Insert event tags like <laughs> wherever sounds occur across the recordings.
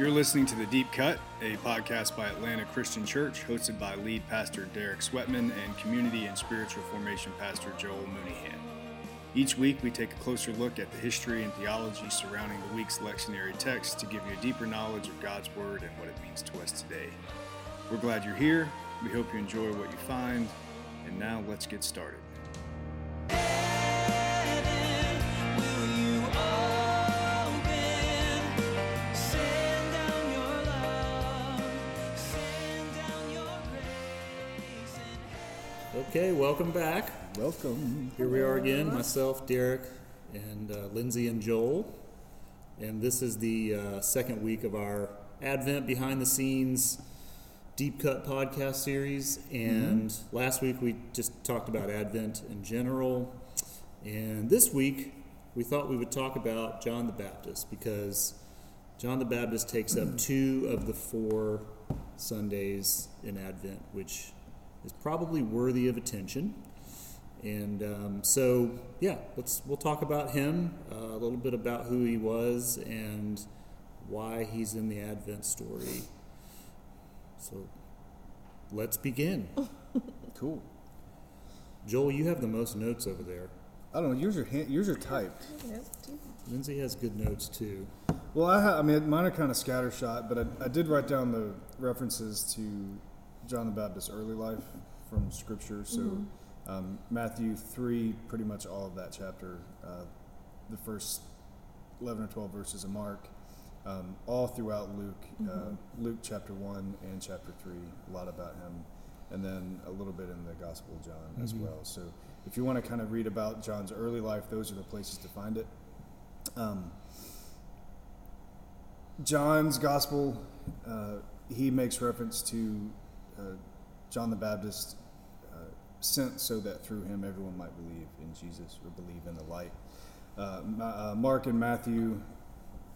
You're listening to The Deep Cut, a podcast by Atlanta Christian Church, hosted by lead pastor Derek Sweatman and community and spiritual formation pastor Joel Mooneyhan. Each week, we take a closer look at the history and theology surrounding the week's lectionary text to give you a deeper knowledge of God's Word and what it means to us today. We're glad you're here. We hope you enjoy what you find. And now, let's get started. Okay, welcome back. Welcome. Here we are again, myself, Derek, and uh, Lindsay and Joel. And this is the uh, second week of our Advent behind the scenes deep cut podcast series. And mm-hmm. last week we just talked about Advent in general. And this week we thought we would talk about John the Baptist because John the Baptist takes up two of the four Sundays in Advent, which is probably worthy of attention. And um, so, yeah, let's we'll talk about him uh, a little bit about who he was and why he's in the Advent story. So, let's begin. <laughs> cool. Joel, you have the most notes over there. I don't know. Yours are yours are typed. Lindsay has good notes too. Well, I, ha- I mean, mine are kind of scattershot, but I, I did write down the references to John the Baptist's early life from Scripture. So mm-hmm. um, Matthew three, pretty much all of that chapter, uh, the first eleven or twelve verses of Mark, um, all throughout Luke, uh, mm-hmm. uh, Luke chapter one and chapter three, a lot about him, and then a little bit in the Gospel of John mm-hmm. as well. So if you want to kind of read about John's early life, those are the places to find it. Um, John's Gospel, uh, he makes reference to uh, John the Baptist uh, sent so that through him everyone might believe in Jesus or believe in the light. Uh, Mark and Matthew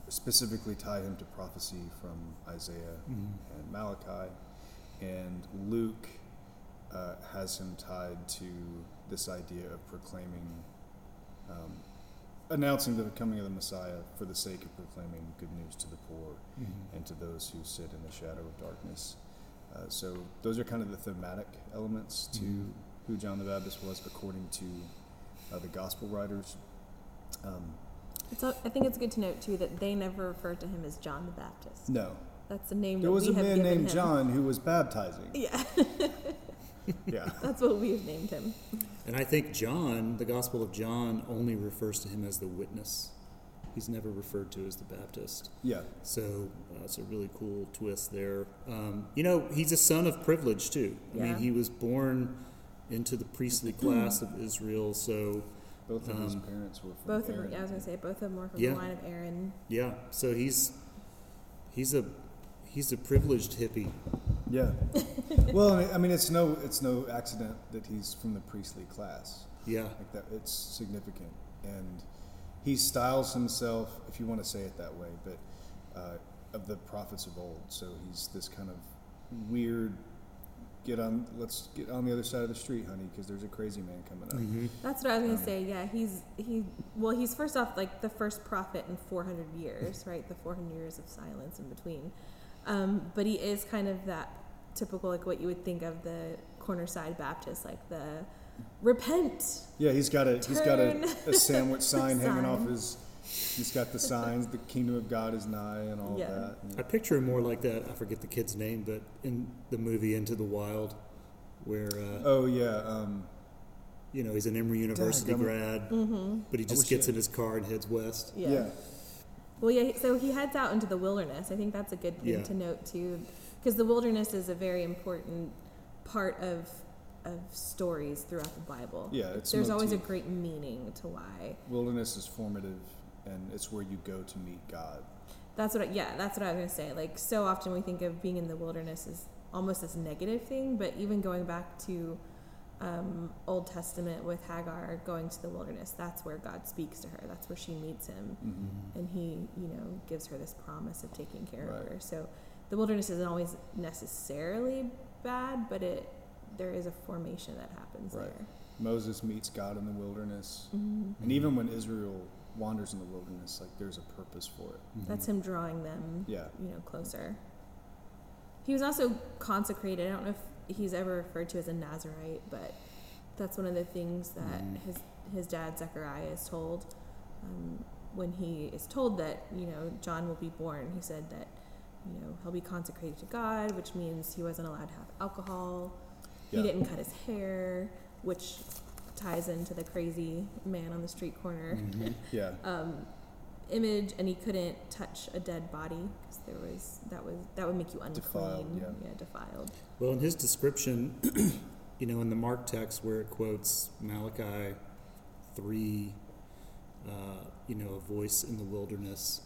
specifically tie him to prophecy from Isaiah mm-hmm. and Malachi, and Luke uh, has him tied to this idea of proclaiming, um, announcing the coming of the Messiah for the sake of proclaiming good news to the poor mm-hmm. and to those who sit in the shadow of darkness. Uh, so those are kind of the thematic elements to mm-hmm. who John the Baptist was, according to uh, the gospel writers. Um, so I think it's good to note too that they never referred to him as John the Baptist. No, that's the name. There was a man named him. John who was baptizing. Yeah. <laughs> yeah. That's what we have named him. And I think John, the Gospel of John, only refers to him as the witness. He's never referred to as the Baptist. Yeah. So uh, it's a really cool twist there. Um, you know, he's a son of privilege too. I yeah. mean, he was born into the priestly <clears throat> class of Israel. So both of um, his parents were from both Aaron. of yeah, I was gonna say both of them were from yeah. the line of Aaron. Yeah. So he's he's a he's a privileged hippie. Yeah. <laughs> well, I mean, it's no it's no accident that he's from the priestly class. Yeah. Like that, it's significant and he styles himself, if you want to say it that way, but uh, of the prophets of old. So he's this kind of weird. Get on. Let's get on the other side of the street, honey, because there's a crazy man coming up. Mm-hmm. That's what I was gonna um, say. Yeah, he's he. Well, he's first off like the first prophet in 400 years, <laughs> right? The 400 years of silence in between. Um, but he is kind of that typical, like what you would think of the cornerside Baptist, like the repent. Yeah, he's got a he's got a, a sandwich <laughs> sign hanging off his. He's got the signs, the kingdom of God is nigh, and all yeah. that. I picture him more like that. I forget the kid's name, but in the movie Into the Wild, where uh, oh yeah, um, you know he's an Emory University grad, mm-hmm. but he just gets in his car and heads west. Yeah. yeah. Well, yeah. So he heads out into the wilderness. I think that's a good thing yeah. to note too, because the wilderness is a very important part of of stories throughout the Bible. Yeah, it's there's always a great meaning to why wilderness is formative, and it's where you go to meet God. That's what. I, yeah, that's what I was gonna say. Like so often we think of being in the wilderness as almost this negative thing, but even going back to um, Old Testament with Hagar going to the wilderness, that's where God speaks to her. That's where she meets him, mm-hmm. and he, you know, gives her this promise of taking care right. of her. So the wilderness isn't always necessarily bad, but it there is a formation that happens right. there. Moses meets God in the wilderness, mm-hmm. and even when Israel wanders in the wilderness, like there's a purpose for it. That's him drawing them, Yeah. you know, closer. He was also consecrated. I don't know if he's ever referred to as a Nazarite, but that's one of the things that Mhm. his his dad Zechariah is told um, when he is told that you know John will be born. He said that you know he'll be consecrated to God, which means he wasn't allowed to have alcohol. Yeah. He didn't cut his hair, which ties into the crazy man on the street corner Mhm. <laughs> Yeah. um, image, and he couldn't touch a dead body because there was that was that would make you unclean. Defiled, yeah. defiled. Well, in his description, <clears throat> you know, in the Mark text where it quotes Malachi 3, uh, you know, a voice in the wilderness,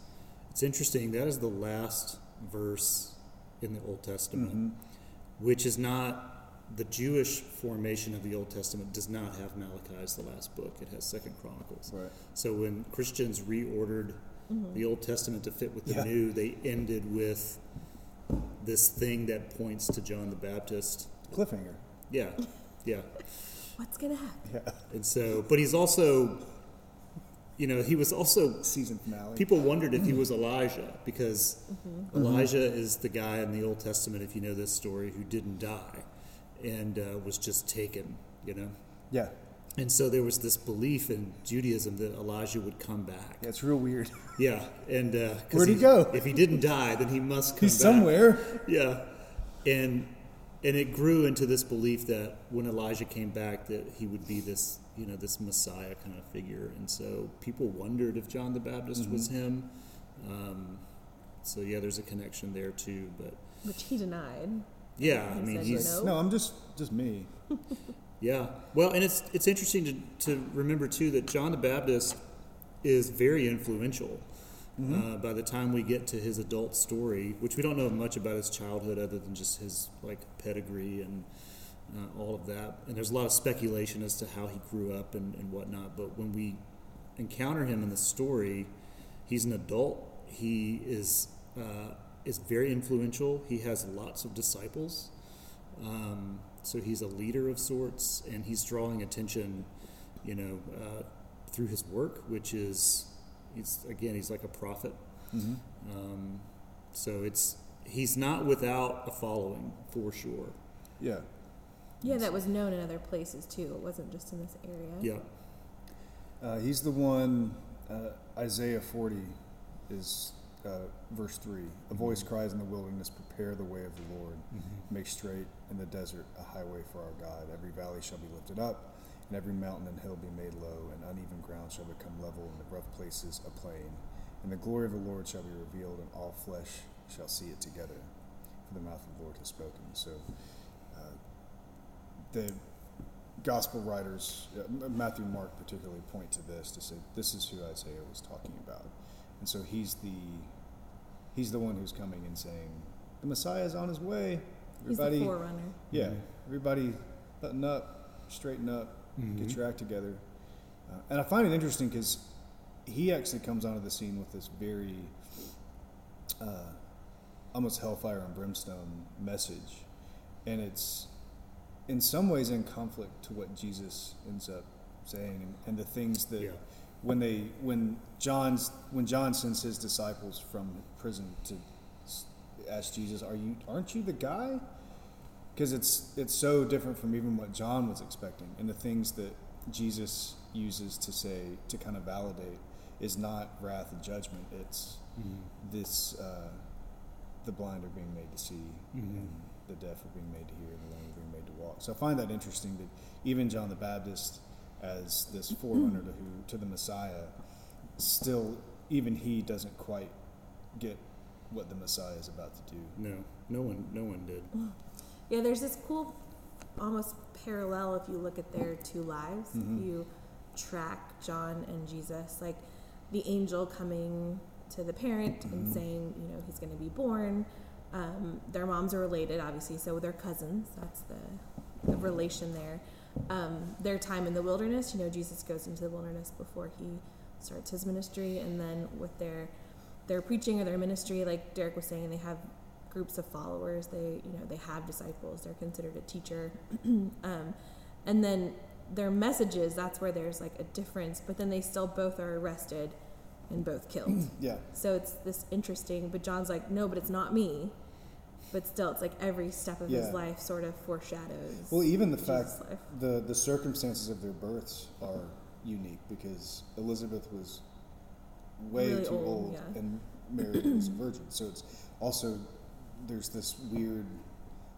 it's interesting. That is the last verse in the Old Testament, Mhm. which is not the Jewish formation of the Old Testament does not have Malachi as the last book. It has Second Chronicles. Right. So when Christians reordered Mm-hmm. the Old Testament to fit with the Yeah. New, they ended with this thing that points to John the Baptist. Cliffhanger. Yeah, yeah. <laughs> What's gonna happen? Yeah. And so, but he's also, you know, he was also. Season finale. People wondered if he was Elijah because Mm-hmm. Elijah is the guy in the Old Testament, if you know this story, who didn't die and uh, was just taken. You know, Yeah. and so there was this belief in Judaism that Elijah would come back. Yeah, it's real weird. Yeah, and uh, 'cause Where'd he go? If he didn't die, then he must come He's back. somewhere. Yeah, and and it grew into this belief that when Elijah came back, that he would be this you know this Messiah kind of figure, and so people wondered if John the Baptist was him. Um, so yeah, there's a connection there too, but Which he denied. yeah, I mean he's no. No, I'm just just me. <laughs> yeah. Well, and it's it's interesting to, to remember too that John the Baptist is very influential. Uh, by the time we get to his adult story, which we don't know much about his childhood other than just his like pedigree and uh, all of that, and there's a lot of speculation as to how he grew up and, and whatnot. But when we encounter him in the story, he's an adult. He is uh, is very influential. He has lots of disciples. Um, so he's a leader of sorts, and he's drawing attention, you know, uh, through his work, which is, he's again, he's like a prophet. Mm-hmm. Um, so it's he's not without a following for sure. Yeah. Yeah, that was known in other places too. It wasn't just in this area. Yeah, Uh, he's the one. Uh, Isaiah 40 is uh, verse three. A voice cries in the wilderness, "Prepare the way of the Lord. Make straight in the desert a highway for our God. Every valley shall be lifted up, and every mountain and hill be made low, and uneven ground shall become level, and the rough places a plain. And the glory of the Lord shall be revealed, and all flesh shall see it together. For the mouth of the Lord has spoken. So, the gospel writers, uh, Matthew and Mark particularly, point to this to say this is who Isaiah was talking about, and so he's the he's the one who's coming and saying the Messiah is on his way. He's the forerunner. yeah, Mhm. everybody, button up, straighten up, get Mhm. your act together. Uh, and I find it interesting because he actually comes onto the scene with this very uh, almost hellfire and brimstone message, and it's in some ways in conflict to what Jesus ends up saying and, and the things that Yeah. when they when John's when John sends his disciples from prison to ask Jesus, "Are you aren't you the guy?" Because it's it's so different from even what John was expecting, and the things that Jesus uses to say to kind of validate is not wrath and judgment. It's Mhm. this uh, the blind are being made to see, Mhm. and the deaf are being made to hear, and the lame are being made to walk. So I find that interesting that even John the Baptist, as this forerunner to who to the Messiah, still even he doesn't quite get what the Messiah is about to do. no, no one, no one did. Yeah, there's this cool, almost parallel if you look at their two lives. Mhm. If you track John and Jesus, like the angel coming to the parent and saying, you know, he's going to be born. Um, their moms are related, obviously, so they're cousins. That's the, the relation there. Um, their time in the wilderness, you know, Jesus goes into the wilderness before he starts his ministry, and then with their their preaching or their ministry, like Derek was saying, they have groups of followers. They, you know, they have disciples. They're considered a teacher. <clears throat> um, and then their messages, that's where there's like a difference. But then they still both are arrested and both killed. <clears throat> Yeah. so it's this interesting. But John's like, no, but it's not me. But still, it's like every step of his life sort of foreshadows. Well, even the Jesus' fact life. the the circumstances of their births are unique because Elizabeth was way Really too old, old, yeah. and Mary was a virgin. So it's also there's this weird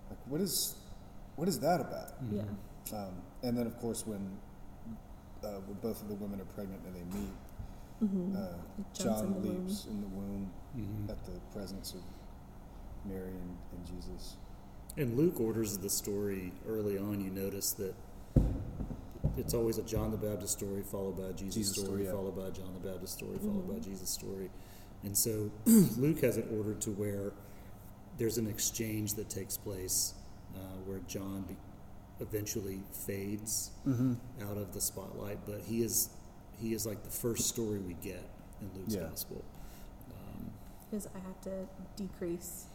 like what is what is that about? Yeah. Um, and then of course when uh, when both of the women are pregnant and they meet, Mm-hmm. uh, Jumps in John womb. leaps in the womb Mhm. at the presence of Mary and, and Jesus. And Luke orders the story early on. You notice that it's always a John the Baptist story followed by a Jesus, Jesus story, story, yeah. followed by a John the Baptist story, followed by a Mhm. Jesus story. And so <clears throat> Luke has it ordered to where there's an exchange that takes place uh, where John be- eventually fades Mm-hmm. out of the spotlight, but he is he is like the first story we get in Luke's Yeah. gospel. Um, Because I have to decrease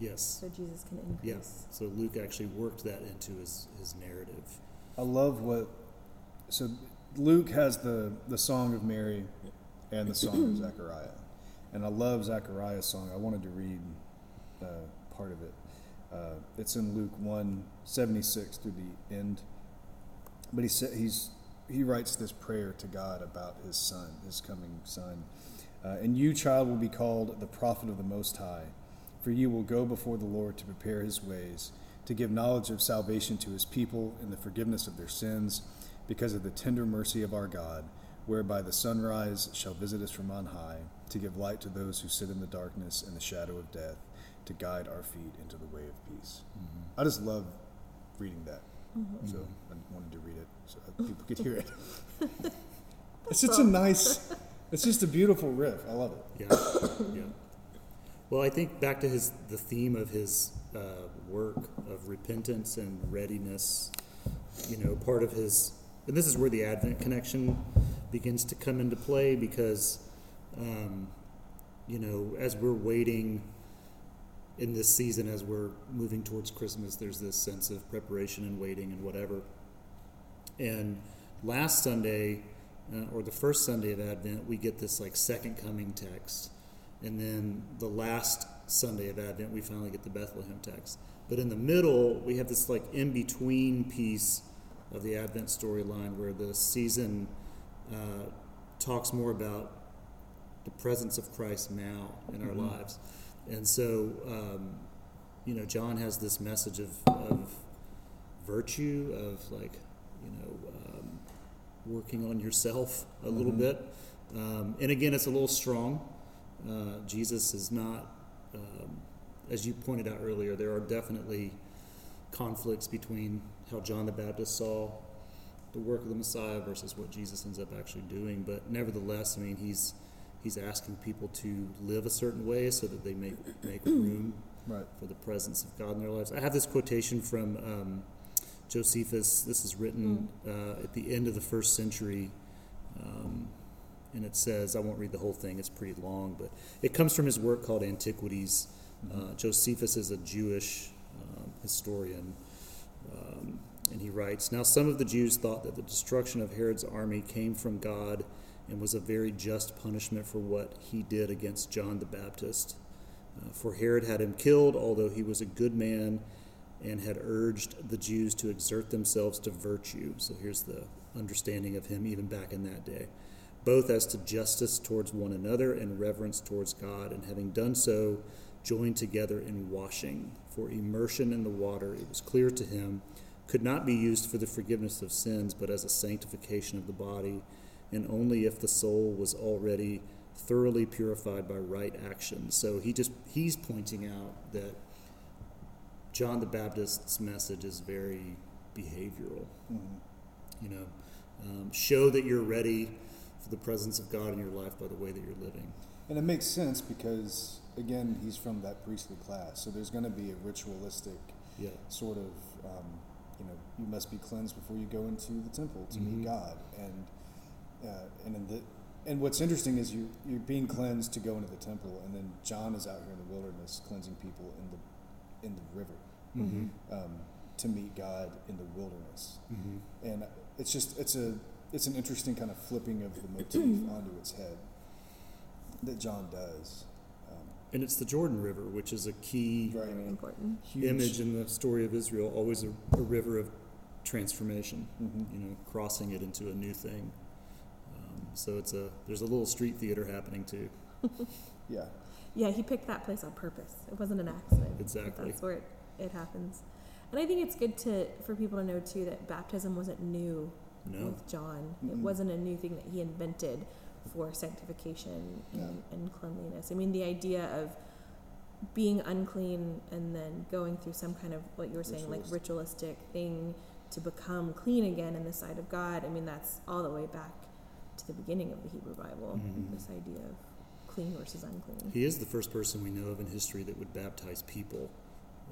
yes, so Jesus can increase. yeah. So Luke actually worked that into his his narrative. I love what. So Luke has the the song of Mary and the song of <coughs> Zechariah, and I love Zechariah's song. I wanted to read uh, part of it. Uh, it's in Luke one seventy six through the end. But he sa- he's he writes this prayer to God about his son, his coming son. Uh, and you, child, will be called the prophet of the Most High, for you will go before the Lord to prepare his ways, to give knowledge of salvation to his people and the forgiveness of their sins, because of the tender mercy of our God, whereby the sunrise shall visit us from on high, to give light to those who sit in the darkness and the shadow of death, to guide our feet into the way of peace. I just love reading that. Mm-hmm. So I wanted to read it so that people could hear it. <laughs> it's such a nice, it's just a beautiful riff. I love it. Yeah, yeah. Well, I think back to his the theme of his uh, work of repentance and readiness. You know, part of his, and this is where the Advent connection begins to come into play because, um, you know, as we're waiting in this season, as we're moving towards Christmas, there's this sense of preparation and waiting and whatever. And last Sunday, uh, or the first Sunday of Advent, we get this like second coming text. And then the last Sunday of Advent, we finally get the Bethlehem text. But in the middle, we have this like in between piece of the Advent storyline where the season uh, talks more about the presence of Christ now in our lives. And so, um, you know, John has this message of, of virtue, of like, you know, um, working on yourself a little bit. Um, and again, it's a little strong. Uh, Jesus is not, um, as you pointed out earlier, there are definitely conflicts between how John the Baptist saw the work of the Messiah versus what Jesus ends up actually doing. But nevertheless, I mean, he's he's asking people to live a certain way so that they make make room <clears throat> Right. for the presence of God in their lives. I have this quotation from um, Josephus. This is written uh, at the end of the first century, um, and it says, I won't read the whole thing, it's pretty long, but it comes from his work called Antiquities. Uh, Josephus is a Jewish um, historian, um, and he writes Now, some of the Jews thought that the destruction of Herod's army came from God and was a very just punishment for what he did against John the Baptist. Uh, for Herod had him killed, although he was a good man and had urged the Jews to exert themselves to virtue. So here's the understanding of him even back in that day. Both as to justice towards one another and reverence towards God, and having done so, joined together in washing. For immersion in the water, it was clear to him, could not be used for the forgiveness of sins, but as a sanctification of the body, and only if the soul was already thoroughly purified by right action. So he just he's pointing out that John the Baptist's message is very behavioral. You know, um, show that you're ready for the presence of God in your life by the way that you're living. And it makes sense because, again, he's from that priestly class. So there's going to be a ritualistic Yeah. sort of, um, you know, you must be cleansed before you go into the temple to Mhm. meet God. And uh, and in the and what's interesting is you you're being cleansed to go into the temple, and then John is out here in the wilderness cleansing people in the in the river Mm-hmm. um, to meet God in the wilderness. Mm-hmm. And it's just it's a it's an interesting kind of flipping of the motif <clears throat> onto its head that John does. Um, And it's the Jordan River, which is a key very Very important. huge image in the story of Israel, always a, a river of transformation, Mhm. you know, crossing it into a new thing. So it's a there's a little street theater happening too. <laughs> Yeah, Yeah, he picked that place on purpose. It wasn't an accident. Exactly. That's where it, it happens. And I think it's good to for people to know too that baptism wasn't new No, with John. It Mm-mm. wasn't a new thing that he invented for sanctification and, No. and cleanliness. I mean, the idea of being unclean and then going through some kind of what you were saying, like ritualistic thing to become clean again in the sight of God. I mean, that's all the way back to the beginning of the Hebrew Bible. Mhm. This idea of clean versus unclean. he is the first person we know of in history that would baptize people.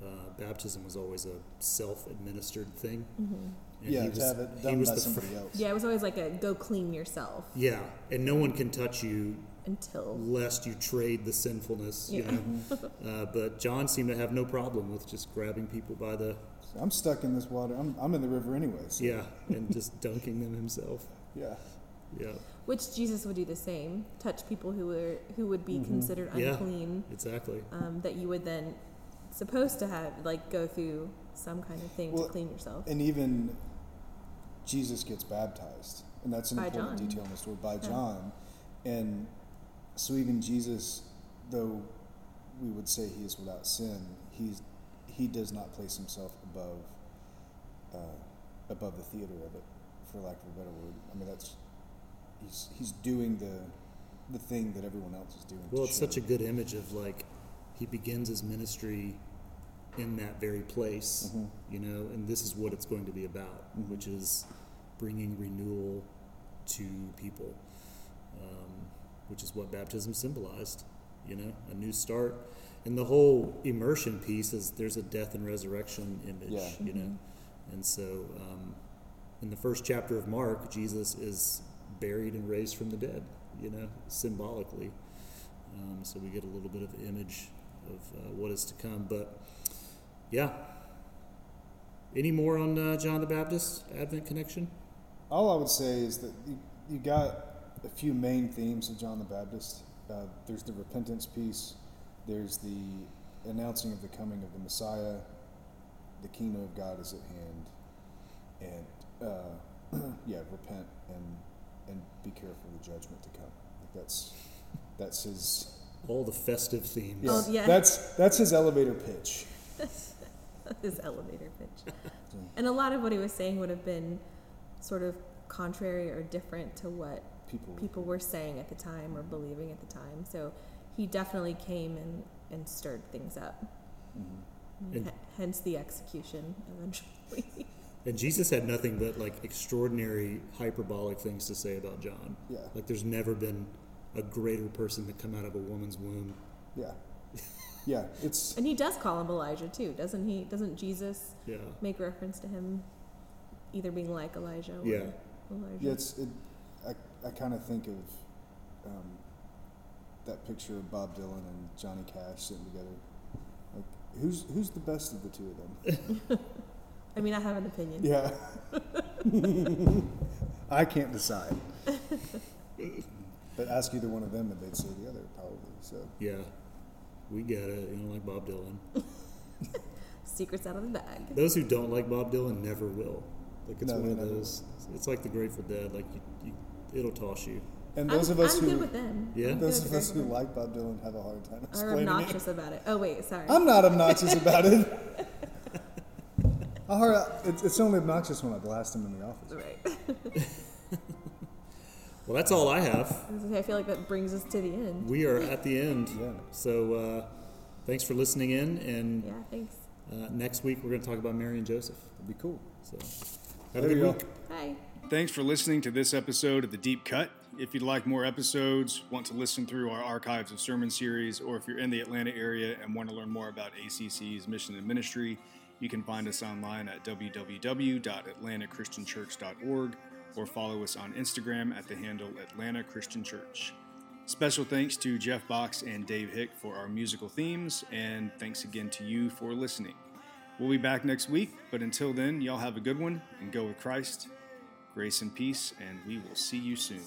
Uh, baptism was always a self-administered thing. hmm yeah, he to was, have it he was by the fir- somebody else. Yeah, it was always like a go clean yourself yeah, and no one can touch you until. lest you trade the sinfulness. You Yeah. know, Mhm. <laughs> uh, but John seemed to have no problem with just grabbing people by the I'm stuck in this water. I'm, I'm in the river anyway. So, yeah and just dunking them himself. yeah. Yeah, Which Jesus would do the same. Touch people who were who would be Mhm. considered Yeah. unclean. exactly. Um, that you would then supposed to have like go through some kind of thing Well, to clean yourself. And even Jesus gets baptized, and that's an By important John. detail in the story by Yeah. John. And so even Jesus, though we would say he is without sin, he's he does not place himself above uh, above the theater of it, for lack of a better word. I mean that's he's he's doing the the thing that everyone else is doing. Well, it's such a good image of like he begins his ministry in that very place, Mhm. you know, and this is what it's going to be about, Mhm. which is bringing renewal to people, um, which is what baptism symbolized, you know, a new start. And the whole immersion piece is there's a death and resurrection image, Yeah. you know, and so um, in the first chapter of Mark, Jesus is buried and raised from the dead, you know, symbolically. Um, so we get a little bit of image of uh, what is to come. But yeah. Any more on uh, John the Baptist Advent connection? All I would say is that you, you got a few main themes of John the Baptist. Uh, there's the repentance piece. There's the announcing of the coming of the Messiah. The kingdom of God is at hand, and uh, <clears throat> yeah, repent and and be careful of the judgment to come. Like that's that's his. All the festive themes. Yeah, Oh, yeah. That's that's his elevator pitch. <laughs> His elevator pitch. and a lot of what he was saying would have been sort of contrary or different to what People. people were saying at the time or believing at the time. So he definitely came and, and stirred things up. Mhm. And- H- hence the execution eventually. <laughs> And Jesus had nothing but like extraordinary hyperbolic things to say about John. Yeah. Like there's never been a greater person to come out of a woman's womb. Yeah. Yeah. It's <laughs> and he does call him Elijah too, doesn't he? Doesn't Jesus Yeah. make reference to him either being like Elijah or Yeah. Elijah? Yeah, it's it. I I kind of think of um, that picture of Bob Dylan and Johnny Cash sitting together. Like, who's who's the best of the two of them? <laughs> <laughs> I mean, I have an opinion. Yeah. <laughs> I can't decide. but ask either one of them, and they'd say the other probably. So Yeah. We get it. You know, like Bob Dylan. <laughs> Secrets out of the bag. Those who don't like Bob Dylan never will. Like it's No, one they of never those. It's like the Grateful Dead. Like you, you, it'll toss you. and I'm, those of us I'm who good with them. Yeah? I'm those good of us who everyone. like Bob Dylan have a hard time are explaining obnoxious about it. Oh wait, sorry. I'm not obnoxious about it. <laughs> I heard, it's, it's only obnoxious when I blast him in the office. right. <laughs> Well, that's all I have. I feel like that brings us to the end. We are at the end. <laughs> Yeah. So uh, thanks for listening in. And Yeah, thanks. uh, next week we're going to talk about Mary and Joseph. It'd be cool. So have a There good you go. week. Bye. Thanks for listening to this episode of The Deep Cut. If you'd like more episodes, want to listen through our archives of sermon series, or if you're in the Atlanta area and want to learn more about ACC's mission and ministry, you can find us online at www.atlantachristianchurch.org or follow us on Instagram at the handle Atlanta Christian Church. Special thanks to Jeff Box and Dave Hick for our musical themes, and thanks again to you for listening. We'll be back next week, but until then, y'all have a good one and go with Christ. Grace and peace, and we will see you soon.